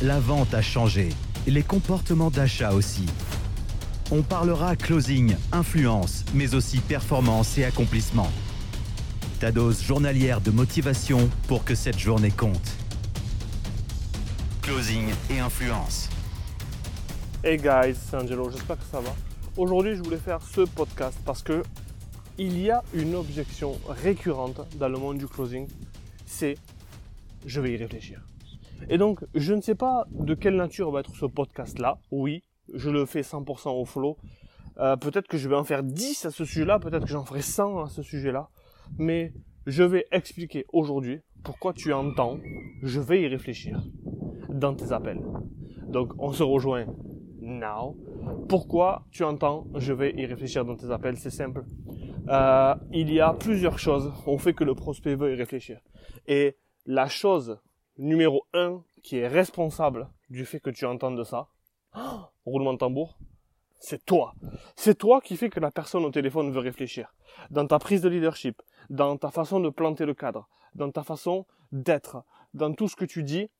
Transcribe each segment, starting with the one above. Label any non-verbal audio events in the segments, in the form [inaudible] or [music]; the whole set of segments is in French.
la vente a changé, les comportements d'achat aussi. On parlera closing, influence, mais aussi performance et accomplissement. Ta dose journalière de motivation pour que cette journée compte. Closing et influence. Hey guys, c'est Angelo, j'espère que ça va. Aujourd'hui, je voulais faire ce podcast parce que il y a une objection récurrente dans le monde du closing, c'est je vais y réfléchir. Et donc, je ne sais pas de quelle nature va être ce podcast-là. Oui, je le fais 100% au flow. Euh, peut-être que je vais en faire 10 à ce sujet-là, peut-être que j'en ferai 100 à ce sujet-là. Mais je vais expliquer aujourd'hui pourquoi tu entends, je vais y réfléchir dans tes appels. Donc on se rejoint now. Pourquoi tu entends, je vais y réfléchir dans tes appels C'est simple. Euh, il y a plusieurs choses au fait que le prospect veut y réfléchir. Et la chose numéro 1 qui est responsable du fait que tu entendes ça, [gasps] roulement de tambour, c'est toi. C'est toi qui fait que la personne au téléphone veut réfléchir. Dans ta prise de leadership, dans ta façon de planter le cadre, dans ta façon d'être, dans tout ce que tu dis,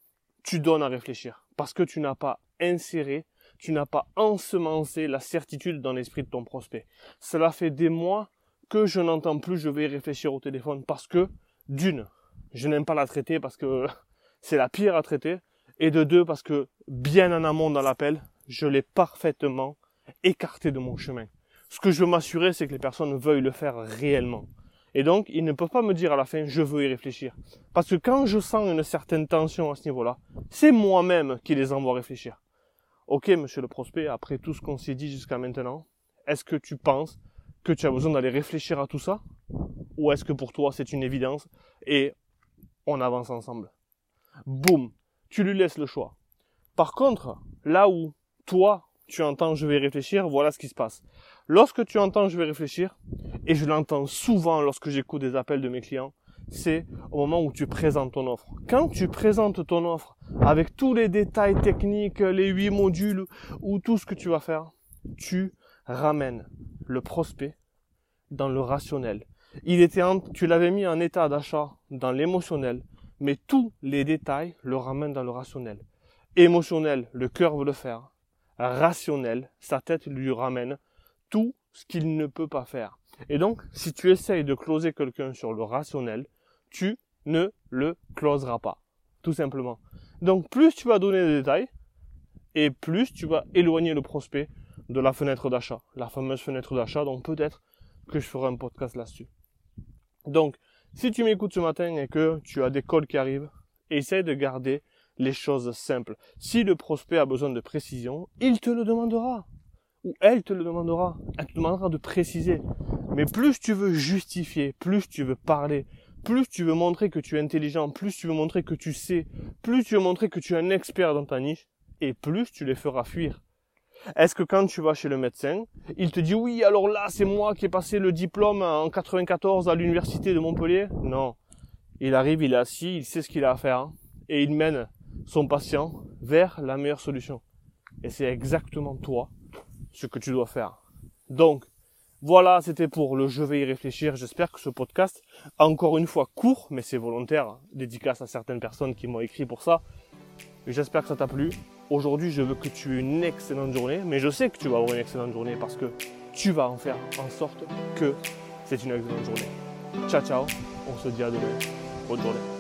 tu donnes à réfléchir. Parce que tu n'as pas inséré, tu n'as pas ensemencé la certitude dans l'esprit de ton prospect. Cela fait des mois que je n'entends plus je vais réfléchir au téléphone parce que, d'une, je n'aime pas la traiter parce que [laughs] c'est la pire à traiter et de deux parce que bien en amont dans l'appel, je l'ai parfaitement écarté de mon chemin. Ce que je veux m'assurer, c'est que les personnes veuillent le faire réellement. Et donc, ils ne peuvent pas me dire à la fin, je veux y réfléchir. Parce que quand je sens une certaine tension à ce niveau-là, c'est moi-même qui les envoie réfléchir. Ok, monsieur le prospect, après tout ce qu'on s'est dit jusqu'à maintenant, est-ce que tu penses que tu as besoin d'aller réfléchir à tout ça? Ou est-ce que pour toi c'est une évidence et on avance ensemble? Boum, tu lui laisses le choix. Par contre, là où toi, tu entends je vais réfléchir, voilà ce qui se passe. Lorsque tu entends je vais réfléchir, et je l'entends souvent lorsque j'écoute des appels de mes clients, c'est au moment où tu présentes ton offre. Quand tu présentes ton offre avec tous les détails techniques, les huit modules ou tout ce que tu vas faire, tu ramènes le prospect dans le rationnel. Il était tu l'avais mis en état d'achat dans l'émotionnel, mais tous les détails le ramènent dans le rationnel. Émotionnel, le cœur veut le faire. Rationnel, sa tête lui ramène tout ce qu'il ne peut pas faire. Et donc, si tu essayes de closer quelqu'un sur le rationnel, tu ne le closeras pas. Tout simplement. Donc, plus tu vas donner des détails, et plus tu vas éloigner le prospect de la fenêtre d'achat. La fameuse fenêtre d'achat, donc peut-être que je ferai un podcast là-dessus. Donc, si tu m'écoutes ce matin et que tu as des calls qui arrivent, essaie de garder les choses simples. Si le prospect a besoin de précision, il te le demandera. Ou elle te le demandera. Elle te demandera de préciser. Mais plus tu veux justifier, plus tu veux parler, plus tu veux montrer que tu es intelligent, plus tu veux montrer que tu sais, plus tu veux montrer que tu es un expert dans ta niche, et plus tu les feras fuir. Est-ce que quand tu vas chez le médecin, il te dit oui, alors là, c'est moi qui ai passé le diplôme en 94 à l'université de Montpellier? Non. Il arrive, il est assis, il sait ce qu'il a à faire, hein, et il mène son patient vers la meilleure solution. Et c'est exactement toi ce que tu dois faire. Donc, voilà, c'était pour le je vais y réfléchir. J'espère que ce podcast, encore une fois court, mais c'est volontaire, dédicace à certaines personnes qui m'ont écrit pour ça. J'espère que ça t'a plu. Aujourd'hui, je veux que tu aies une excellente journée, mais je sais que tu vas avoir une excellente journée parce que tu vas en faire en sorte que c'est une excellente journée. Ciao, ciao. On se dit à demain. Bonne journée.